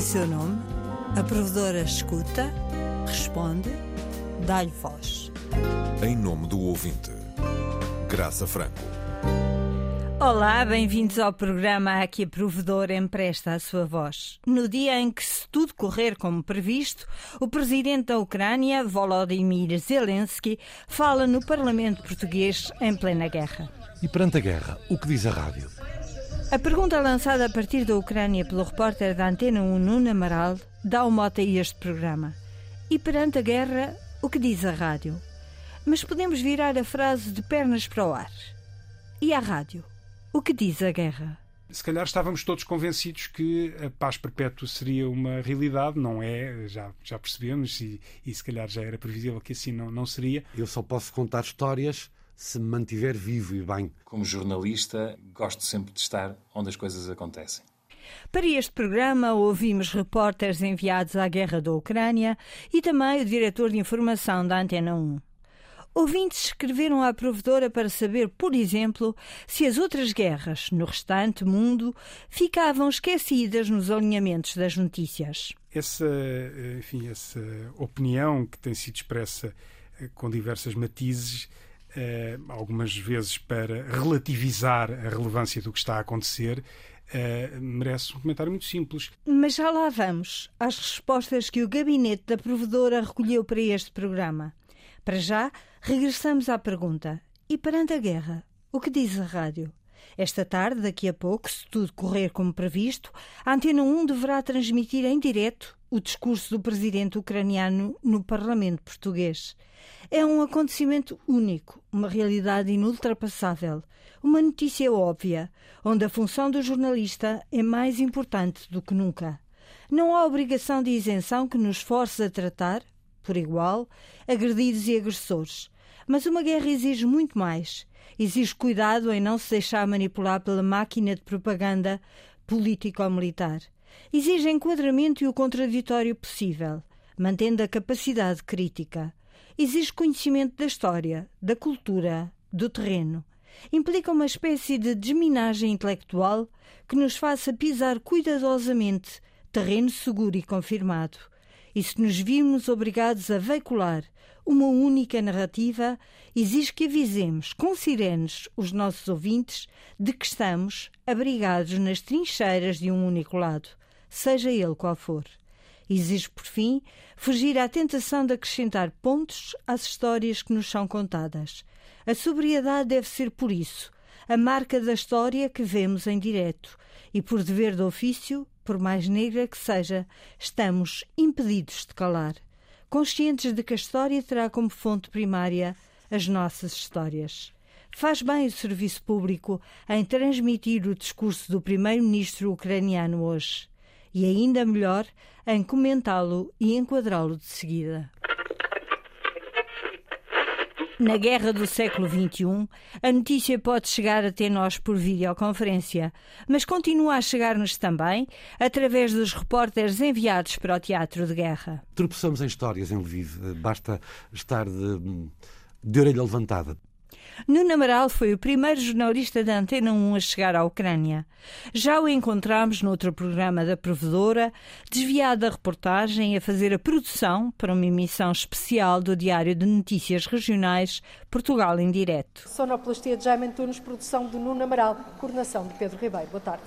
em seu nome, a provedora escuta, responde, dá-lhe voz. Em nome do ouvinte, Graça Franco. Olá, bem-vindos ao programa Aqui a Provedora empresta a sua voz. No dia em que, se tudo correr como previsto, o presidente da Ucrânia, Volodymyr Zelensky, fala no Parlamento português em plena guerra. E perante a guerra, o que diz a rádio? A pergunta lançada a partir da Ucrânia pelo repórter da Antena 1, Nuno Amaral, dá o mote a este programa. E perante a guerra, o que diz a rádio? Mas podemos virar a frase de pernas para o ar. E a rádio? O que diz a guerra? Se calhar estávamos todos convencidos que a paz perpétua seria uma realidade, não é? Já, já percebemos e, e se calhar já era previsível que assim não, não seria. Eu só posso contar histórias se me mantiver vivo e bem. Como jornalista, gosto sempre de estar onde as coisas acontecem. Para este programa, ouvimos repórteres enviados à guerra da Ucrânia e também o diretor de informação da Antena 1. Ouvintes escreveram à provedora para saber, por exemplo, se as outras guerras no restante mundo ficavam esquecidas nos alinhamentos das notícias. Essa, enfim, essa opinião que tem sido expressa eh, com diversas matizes, eh, algumas vezes para relativizar a relevância do que está a acontecer, Uh, merece um comentário muito simples. Mas já lá vamos às respostas que o gabinete da provedora recolheu para este programa. Para já, regressamos à pergunta: e perante a guerra, o que diz a rádio? Esta tarde, daqui a pouco, se tudo correr como previsto, a Antena 1 deverá transmitir em direto o discurso do presidente ucraniano no Parlamento português. É um acontecimento único, uma realidade inultrapassável, uma notícia óbvia, onde a função do jornalista é mais importante do que nunca. Não há obrigação de isenção que nos force a tratar, por igual, agredidos e agressores. Mas uma guerra exige muito mais. Exige cuidado em não se deixar manipular pela máquina de propaganda político-militar. Exige enquadramento e o contraditório possível, mantendo a capacidade crítica. Exige conhecimento da história, da cultura, do terreno. Implica uma espécie de desminagem intelectual que nos faça pisar cuidadosamente terreno seguro e confirmado e se nos virmos obrigados a veicular uma única narrativa, exige que avisemos com sirenes os nossos ouvintes de que estamos abrigados nas trincheiras de um único lado, seja ele qual for. Exige, por fim, fugir à tentação de acrescentar pontos às histórias que nos são contadas. A sobriedade deve ser, por isso, a marca da história que vemos em direto e, por dever de ofício, por mais negra que seja, estamos impedidos de calar, conscientes de que a história terá como fonte primária as nossas histórias. Faz bem o serviço público em transmitir o discurso do primeiro-ministro ucraniano hoje, e ainda melhor em comentá-lo e enquadrá-lo de seguida. Na guerra do século XXI, a notícia pode chegar até nós por videoconferência, mas continua a chegar-nos também através dos repórteres enviados para o teatro de guerra. Tropeçamos em histórias em Lviv. Basta estar de, de orelha levantada. Nuno Amaral foi o primeiro jornalista da Antena 1 a chegar à Ucrânia. Já o encontramos no outro programa da Provedora, desviado da reportagem a fazer a produção para uma emissão especial do Diário de Notícias Regionais Portugal em Direto. Sonoplastia de Jaime Antunes, produção de Nuno Amaral, coordenação de Pedro Ribeiro. Boa tarde.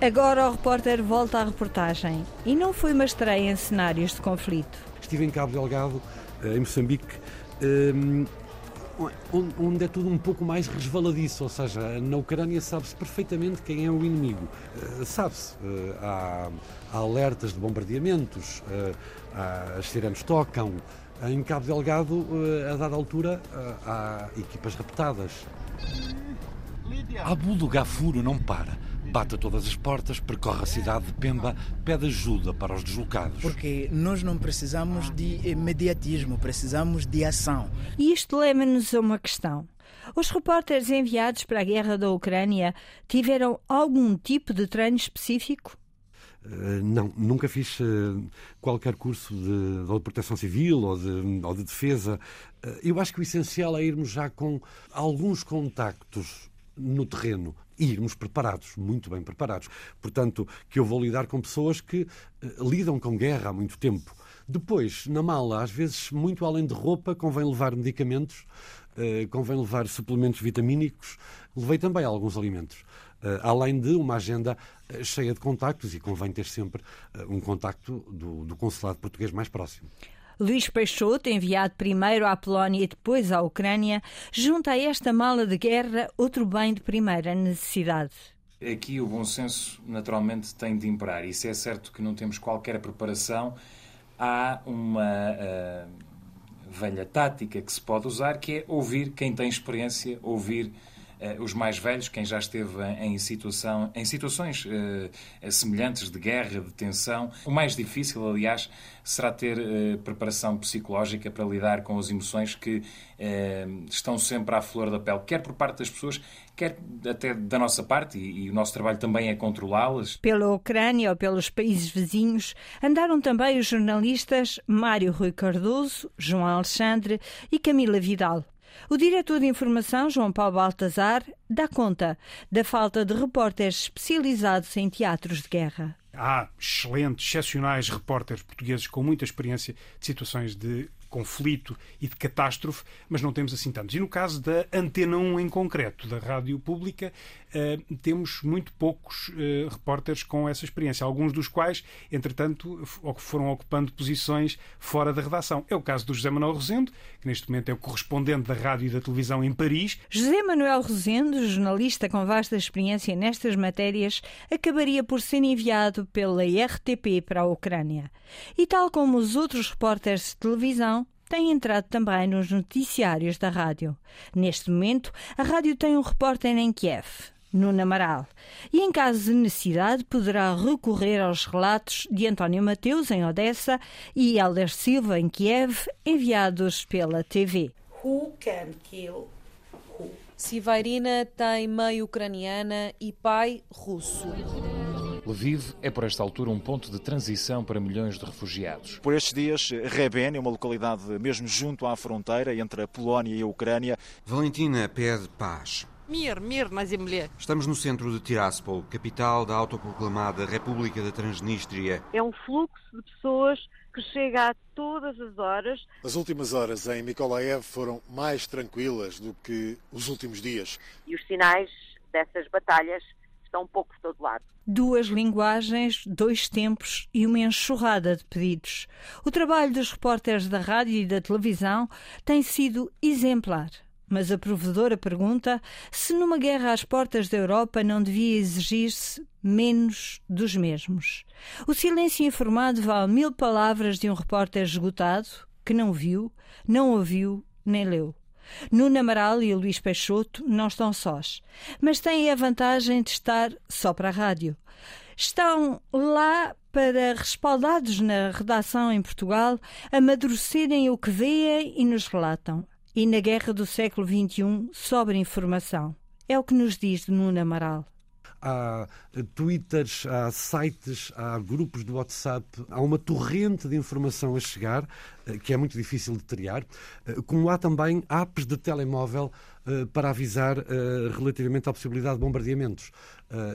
Agora o repórter volta à reportagem e não foi uma estreia em cenários de conflito. Estive em Cabo Delgado, eh, em Moçambique, ehm, onde é tudo um pouco mais resvaladiço, ou seja, na Ucrânia sabe-se perfeitamente quem é o inimigo. Eh, sabe-se, eh, há, há, alertas de bombardeamentos, eh, há, as sirenes tocam. Em Cabo Delgado, a dada altura, há equipas raptadas. Abu do Gafuro não para Bate a todas as portas, percorre a cidade de Pemba, pede ajuda para os deslocados. Porque nós não precisamos de mediatismo, precisamos de ação. E isto leva-nos a uma questão. Os repórteres enviados para a guerra da Ucrânia tiveram algum tipo de treino específico? Uh, não, nunca fiz uh, qualquer curso de, de, proteção civil ou de, ou de defesa. Uh, eu acho que o essencial é irmos já com alguns contactos no terreno e irmos preparados, muito bem preparados. Portanto, que eu vou lidar com pessoas que uh, lidam com guerra há muito tempo. Depois, na mala, às vezes, muito além de roupa, convém levar medicamentos, uh, convém levar suplementos vitamínicos, levei também alguns alimentos. Uh, além de uma agenda cheia de contactos e convém ter sempre um contacto do, do consulado português mais próximo. Luís Peixoto, enviado primeiro à Polónia e depois à Ucrânia, junta a esta mala de guerra outro bem de primeira necessidade. Aqui o bom senso naturalmente tem de imperar. E se é certo que não temos qualquer preparação, há uma uh, velha tática que se pode usar que é ouvir quem tem experiência, ouvir os mais velhos, quem já esteve em, situação, em situações uh, semelhantes de guerra, de tensão. O mais difícil, aliás, será ter preparação psicológica para lidar com as emoções que estão sempre à flor da pele, quer por parte das pessoas, quer até da nossa parte, e o nosso trabalho também é controlá-las. Pela Ucrânia ou pelos países vizinhos, andaram também os jornalistas Mário Rui Cardoso, João Alexandre e Camila Vidal. O diretor de informação, João Paulo Baltazar, dá conta da falta de repórteres especializados em teatros de guerra. Há excelentes, excepcionais repórteres portugueses com muita experiência de situações de conflito e de catástrofe, mas não temos assim tantos. E no caso da Antena 1 em concreto, da rádio pública, temos muito poucos uh, repórteres com essa experiência, alguns dos quais, entretanto, foram ocupando posições fora da redação. É o caso do José Manuel Rosendo, que neste momento é o correspondente da rádio e da televisão em Paris. José Manuel Rosendo, jornalista com vasta experiência nestas matérias, acabaria por ser enviado pela RTP para a Ucrânia. E tal como os outros repórteres de televisão, tem entrado também nos noticiários da rádio. Neste momento, a rádio tem um repórter em Kiev, Nuno Amaral, e em caso de necessidade poderá recorrer aos relatos de António Mateus em Odessa e Helder Silva em Kiev, enviados pela TV. Who can kill who? Sivairina tem mãe ucraniana e pai russo. Lviv é, por esta altura, um ponto de transição para milhões de refugiados. Por estes dias, Reben é uma localidade mesmo junto à fronteira entre a Polónia e a Ucrânia. Valentina pede paz. Mir, mir na земле. Estamos no centro de Tiraspol, capital da autoproclamada República da Transnistria. É um fluxo de pessoas que chega a todas as horas. As últimas horas em Mykolaiv foram mais tranquilas do que os últimos dias. E os sinais dessas batalhas estão um pouco por todo lado. Duas linguagens, dois tempos e uma enxurrada de pedidos. O trabalho dos repórteres da rádio e da televisão tem sido exemplar. Mas a provedora pergunta se numa guerra às portas da Europa não devia exigir-se menos dos mesmos. O silêncio informado vale mil palavras de um repórter esgotado que não viu, não ouviu nem leu. Nuno Amaral e Luís Peixoto não estão sós, mas têm a vantagem de estar só para a rádio. Estão lá para, respaldados na redação em Portugal, amadurecerem o que veem e nos relatam. E na guerra do século XXI sobra informação. É o que nos diz Nuno Amaral há twitters, há sites, há grupos de WhatsApp, há uma torrente de informação a chegar eh, que é muito difícil de triar, eh, como há também apps de telemóvel eh, para avisar relativamente à possibilidade de bombardeamentos.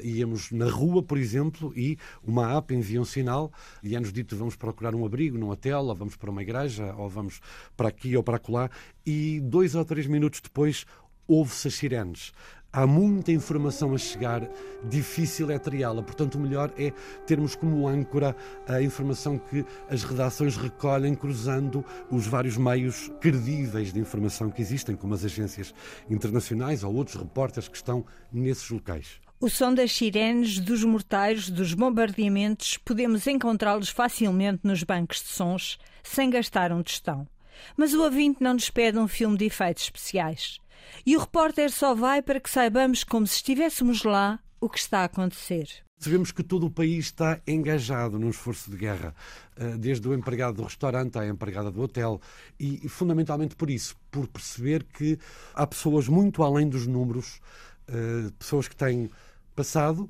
Íamos na rua, por exemplo, e uma app envia um sinal e é-nos dito vamos procurar um abrigo num hotel, ou vamos para uma igreja, ou vamos para aqui ou para acolá, e dois ou três minutos depois ouve-se as sirenes há muita informação a chegar, difícil é triá-la. Portanto, o melhor é termos como âncora a informação que as redações recolhem, cruzando os vários meios credíveis de informação que existem, como as agências internacionais ou outros repórteres que estão nesses locais. O som das sirenes, dos morteiros, dos bombardeamentos, podemos encontrá-los facilmente nos bancos de sons, sem gastar um tostão. Mas o ouvinte não nos pede um filme de efeitos especiais. E o repórter só vai para que saibamos, como se estivéssemos lá, o que está a acontecer. Sabemos que todo o país está engajado num esforço de guerra, eh, desde o empregado do restaurante à empregada do hotel, e fundamentalmente por isso, por perceber que há pessoas muito além dos números, eh, pessoas que têm passado,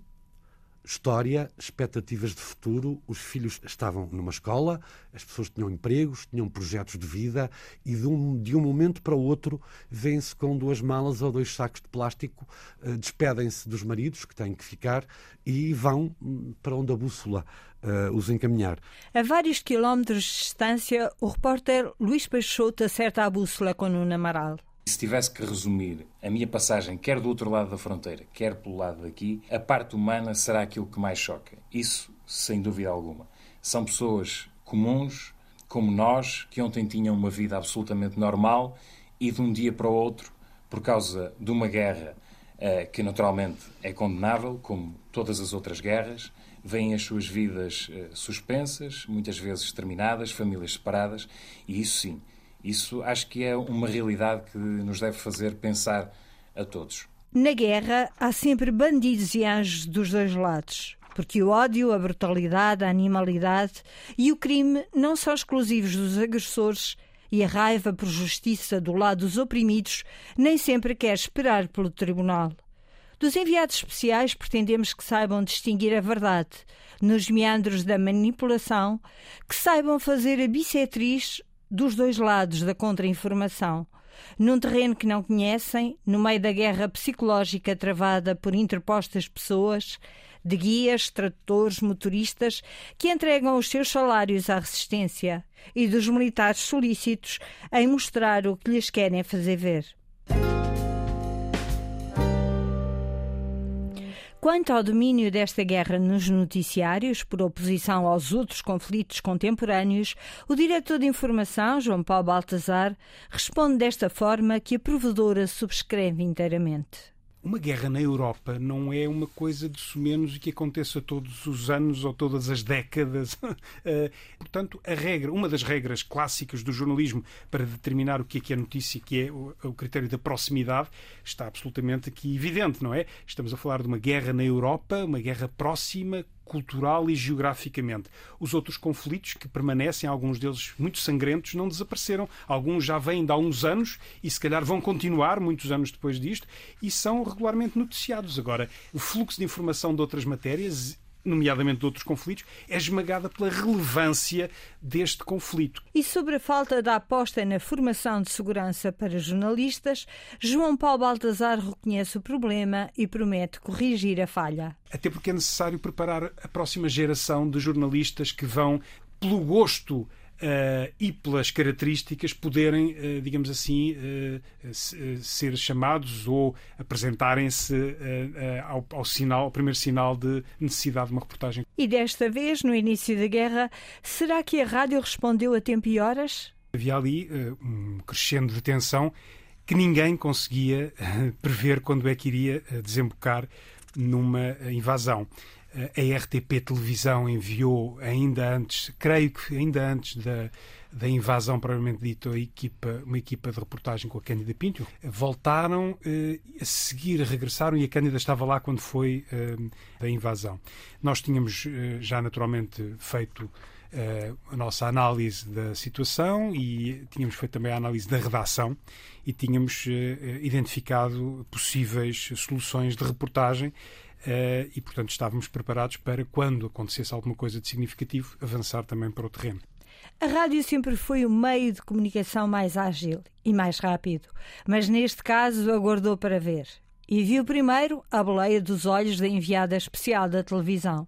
história, expectativas de futuro. Os filhos estavam numa escola, as pessoas tinham empregos, tinham projetos de vida e de um, de um momento para o outro vêm-se com duas malas ou dois sacos de plástico, uh, despedem-se dos maridos que têm que ficar e vão hum, para onde a bússola uh, os encaminhar. A vários quilómetros de distância, o repórter Luís Peixoto acerta a bússola com Nuno Amaral. Se tivesse que resumir a minha passagem, quer do outro lado da fronteira, quer pelo lado daqui, a parte humana será aquilo que mais choca. Isso, sem dúvida alguma. São pessoas comuns, como nós, que ontem tinham uma vida absolutamente normal e de um dia para o outro, por causa de uma guerra uh, que naturalmente é condenável, como todas as outras guerras, vêm as suas vidas uh, suspensas, muitas vezes terminadas, famílias separadas, e isso sim isso acho que é uma realidade que nos deve fazer pensar a todos. Na guerra há sempre bandidos e anjos dos dois lados, porque o ódio, a brutalidade, a animalidade e o crime não são exclusivos dos agressores e a raiva por justiça do lado dos oprimidos nem sempre quer esperar pelo tribunal. Dos enviados especiais pretendemos que saibam distinguir a verdade nos meandros da manipulação, que saibam fazer a bissetriz dos dois lados da contra-informação, num terreno que não conhecem, no meio da guerra psicológica travada por interpostas pessoas, de guias, tradutores, motoristas, que entregam os seus salários à resistência, e dos militares solícitos em mostrar o que lhes querem fazer ver. Quanto ao domínio desta guerra nos noticiários, por oposição aos outros conflitos contemporâneos, o diretor de informação, João Paulo Baltazar, responde desta forma que a provedora subscreve inteiramente uma guerra na Europa não é uma coisa de sumenos que aconteça todos os anos ou todas as décadas. Eh, portanto, a regra, uma das regras clássicas do jornalismo para determinar o que é que é notícia, que é o critério da proximidade, está absolutamente aqui evidente, não é? Estamos a falar de uma guerra na Europa, uma guerra próxima, cultural e geograficamente. Os outros conflitos que permanecem, alguns deles muito sangrentos, não desapareceram. Alguns já vêm de há uns anos e se calhar vão continuar muitos anos depois disto e são regularmente noticiados. Agora, o fluxo de informação de outras matérias nomeadamente de outros conflitos, é esmagada pela relevância deste conflito. E sobre a falta da aposta na formação de segurança para jornalistas, João Paulo Baltazar reconhece o problema e promete corrigir a falha. Até porque é necessário preparar a próxima geração de jornalistas que vão, pelo gosto Uh, e pelas características poderem, uh, digamos assim, uh, ser chamados ou apresentarem-se ao, ao, sinal, ao primeiro sinal de necessidade de uma reportagem. E desta vez, no início da guerra, será que a rádio respondeu a tempo e horas? Havia ali um crescendo de tensão que ninguém conseguia prever quando é que iria desembocar numa invasão a RTP Televisão enviou ainda antes, creio que ainda antes da, da invasão dita, a equipa, uma equipa de reportagem com a Cândida Pinto. Voltaram eh, a seguir, regressaram e a Cândida estava lá quando foi eh, a invasão. Nós tínhamos eh, já naturalmente feito eh, a nossa análise da situação e tínhamos feito também a análise da redação e tínhamos eh, identificado possíveis soluções de reportagem Uh, e, portanto, estávamos preparados para, quando acontecesse alguma coisa de significativo, avançar também para o terreno. A rádio sempre foi o meio de comunicação mais ágil e mais rápido, mas neste caso aguardou para ver. E viu primeiro a boleia dos olhos da enviada especial da televisão.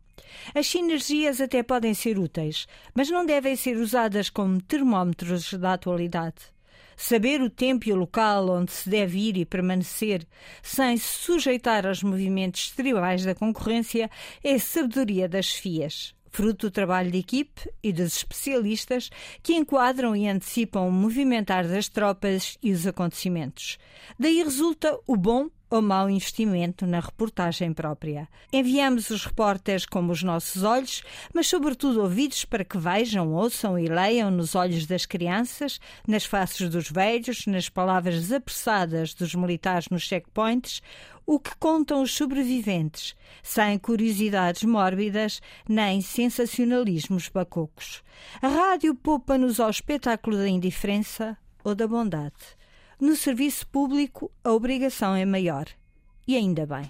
As sinergias até podem ser úteis, mas não devem ser usadas como termómetros da atualidade. Saber o tempo e o local onde se deve ir e permanecer, sem se sujeitar aos movimentos tribais da concorrência, é sabedoria das FIAs fruto do trabalho de equipe e dos especialistas que enquadram e antecipam o movimentar das tropas e os acontecimentos. Daí resulta o bom ou mau investimento na reportagem própria. Enviamos os repórteres como os nossos olhos, mas sobretudo ouvidos para que vejam, ouçam e leiam nos olhos das crianças, nas faces dos velhos, nas palavras desapressadas dos militares nos checkpoints, o que contam os sobreviventes, sem curiosidades mórbidas nem sensacionalismos bacocos. A rádio poupa-nos ao espetáculo da indiferença ou da bondade. No serviço público, a obrigação é maior. E ainda bem.